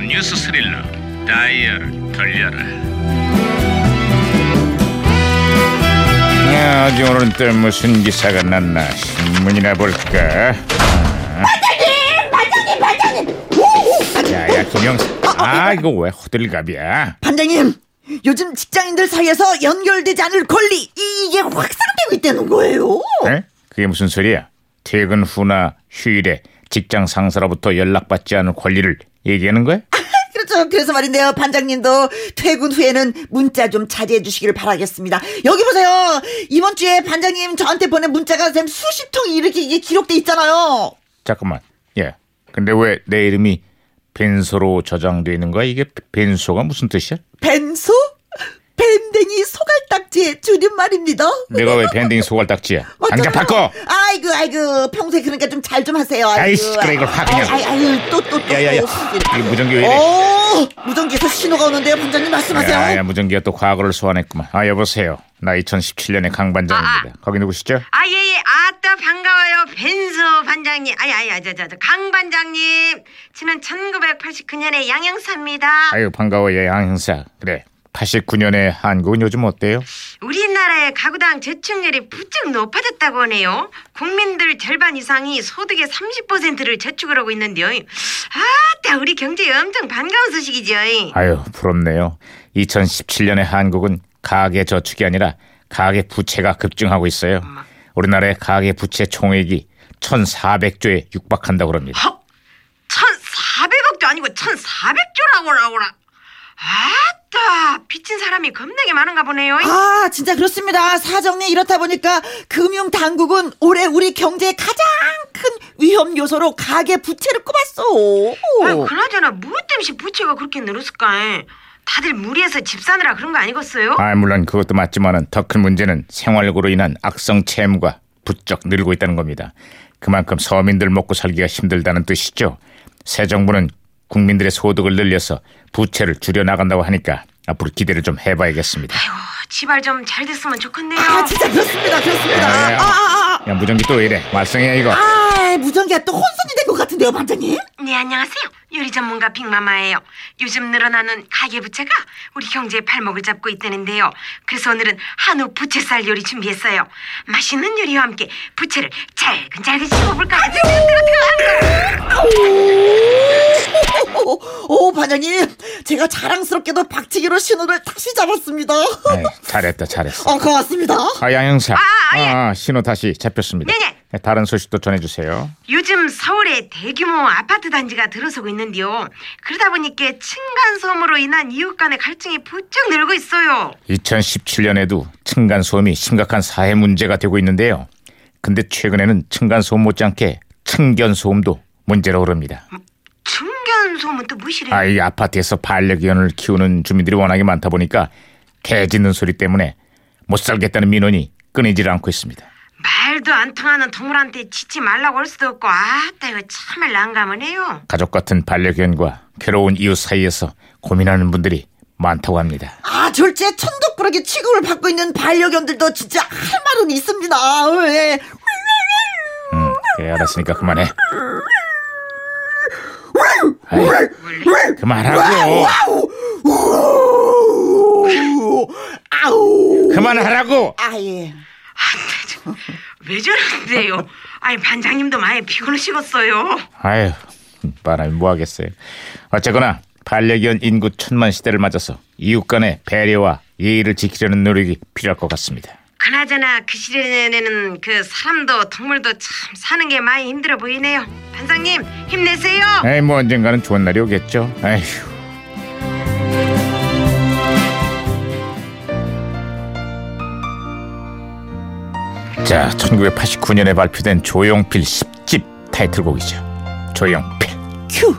시간 뉴스 스릴러 다이얼 돌려라. 야, 어디 오늘은 또 무슨 기사가 났나 신문이나 볼까? 반장님! 반장님! 반장님! 야야 김영사 아 이거 왜 호들갑이야? 반장님, 요즘 직장인들 사이에서 연결되지 않을 권리 이- 이게 확산되고 있다는 거예요. 에? 그게 무슨 소리야? 퇴근 후나 휴일에 직장 상사로부터 연락받지 않을 권리를 얘기하는 거야? 그렇죠. 그래서 말인데요, 반장님도 퇴근 후에는 문자 좀 자제해 주시길 바라겠습니다. 여기 보세요. 이번 주에 반장님 저한테 보낸 문자가 쌤 수십 통이 이렇게 이게 기록돼 있잖아요. 잠깐만. 예. 근데 왜 내 이름이 벤소로 저장돼 있는 거야? 이게 벤소가 무슨 뜻이야? 벤소? 밴댕이 소갈딱지의 줄임말입니다. 내가 왜 밴딩 소갈딱지야? 당장 바꿔. 아이고 아이고 평소에 그러니까 좀 잘좀 하세요. 아이고. 아이씨, 그래, 이걸 확 그냥. 아이, 아이, 아이, 또, 또, 또. 야야야. 또. 이 무전기 왜 이래? 오, 무전기에서 신호가 오는데요, 반장님 말씀하세요. 야야 무전기가 또 과거를 소환했구만. 아 여보세요. 나 2017년의 강 반장입니다. 거기 누구시죠? 아, 예, 예. 아따, 반가워요. 벤소 반장님. 아이, 아이, 아, 저, 저, 저, 강 반장님. 저는 1989년의 양형사입니다. 아유 반가워 예 양형사. 그래. 89년의 한국은 요즘 어때요? 우리나라의 가구당 저축률이 부쩍 높아졌다고 하네요. 국민들 절반 이상이 소득의 30%를 저축을 하고 있는데요. 아따, 우리 경제에 엄청 반가운 소식이죠. 아유 부럽네요. 2017년의 한국은 가계 저축이 아니라 가계 부채가 급증하고 있어요. 우리나라의 가계 부채 총액이 1,400조에 육박한다고 합니다. 헉! 1,400억도 아니고 1,400조라고 라고라. 아 따, 빚진 사람이 겁나게 많은가 보네요. 아, 진짜 그렇습니다. 사정이 이렇다 보니까 금융 당국은 올해 우리 경제의 가장 큰 위험 요소로 가계 부채를 꼽았어. 아유, 그나저나 무엇 때문에 부채가 그렇게 늘었을까? 다들 무리해서 집 사느라 그런 거 아니겠어요? 아 물론 그것도 맞지만은 더 큰 문제는 생활고로 인한 악성 채무가 부쩍 늘고 있다는 겁니다. 그만큼 서민들 먹고 살기가 힘들다는 뜻이죠. 새 정부는 국민들의 소득을 늘려서 부채를 줄여 나간다고 하니까 앞으로 기대를 좀 해봐야겠습니다. 아이고, 지발 좀 잘 됐으면 좋겠네요. 아, 진짜 그렇습니다. 그렇습니다. 야, 야, 야. 아, 아, 아. 야 무전기 또왜 이래? 말썽이야 이거. 아, 무전기가 또 혼선이 된 것 같은데요, 반장님? 네, 안녕하세요. 요리 전문가 빅마마예요. 요즘 늘어나는 가계부채가 우리 경제의 팔목을 잡고 있다는데요. 그래서 오늘은 한우 부채살 요리 준비했어요. 맛있는 요리와 함께 부채를 잘근잘근 씹어볼까? 오, 오, 반장님. 제가 자랑스럽게도 박치기로 신호를 다시 잡았습니다. 에이, 잘했다 잘했어. 어, 고맙습니다. 아 양형사. 아, 예. 아, 신호 다시 잡혔습니다. 네네. 네, 다른 소식도 전해주세요. 요즘 서울에 대규모 아파트 단지가 들어서고 있는데요. 그러다 보니까 층간소음으로 인한 이웃 간의 갈증이 부쩍 늘고 있어요. 2017년에도 층간소음이 심각한 사회 문제가 되고 있는데요. 근데 최근에는 층간소음 못지않게 층견소음도 문제로 오릅니다. 층 간소음은 또 무시래요. 아, 이 아파트에서 반려견을 키우는 주민들이 워낙에 많다 보니까 개 짖는 소리 때문에 못 살겠다는 민원이 끊이질 않고 있습니다. 말도 안 통하는 동물한테 짖지 말라고 할 수도 없고 아따 이거 참을 난감은 해요. 가족 같은 반려견과 괴로운 이웃 사이에서 고민하는 분들이 많다고 합니다. 아, 졸지에 천덕꾸러기 취급을 받고 있는 반려견들도 진짜 할 말은 있습니다. 왜? 음, 그래 알았으니까 그만해. 아이, 그만하라고. 아우. 그만하라고. 아, 예. 왜 저러는데요? 아니 반장님도 많이 피곤하시겠어요. 아유, 바람이 뭐 하겠어요. 어쨌거나 반려견 인구 천만 시대를 맞아서 이웃 간의 배려와 예의를 지키려는 노력이 필요할 것 같습니다. 그나저나 그 시대에는 그 사람도 동물도 참 사는 게 많이 힘들어 보이네요. 반장님 힘내세요. 에이, 뭐 언젠가는 좋은 날이 오겠죠. 아휴. 자, 1989년에 발표된 조용필 10집 타이틀곡이죠. 조용필. 큐.